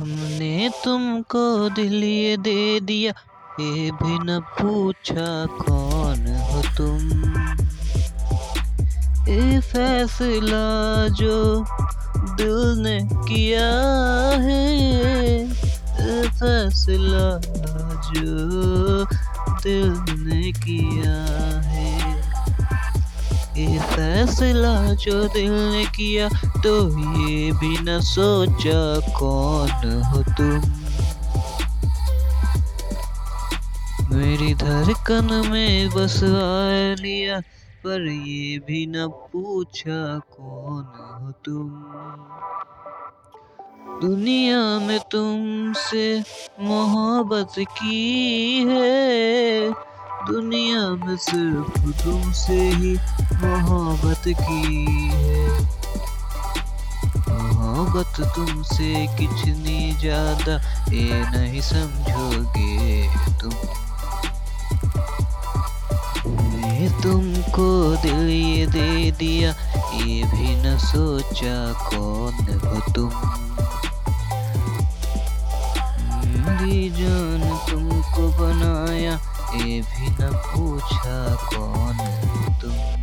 हमने तुमको दिल ये दे दिया, ये भी न पूछा कौन हो तुम। ये फैसला जो दिल ने किया है फैसला जो दिल ने किया है। ये फैसला जो दिल ने किया तो ये भी न सोचा कौन हो तुम। मेरी धड़कन में बस आ लिया पर ये भी न पूछा कौन हो तुम। दुनिया में तुमसे मोहब्बत की है सिर्फ़ तुमसे ही मोहब्बत की है। मोहब्बत तुमसे कितनी ज़्यादा ये नहीं समझोगे तुम। मैं तुमको दिल ये दे दिया, ये भी न सोचा कौन हो तुम। मेरी जान तुमको बनाया ये भी न पूछा कौन तुम?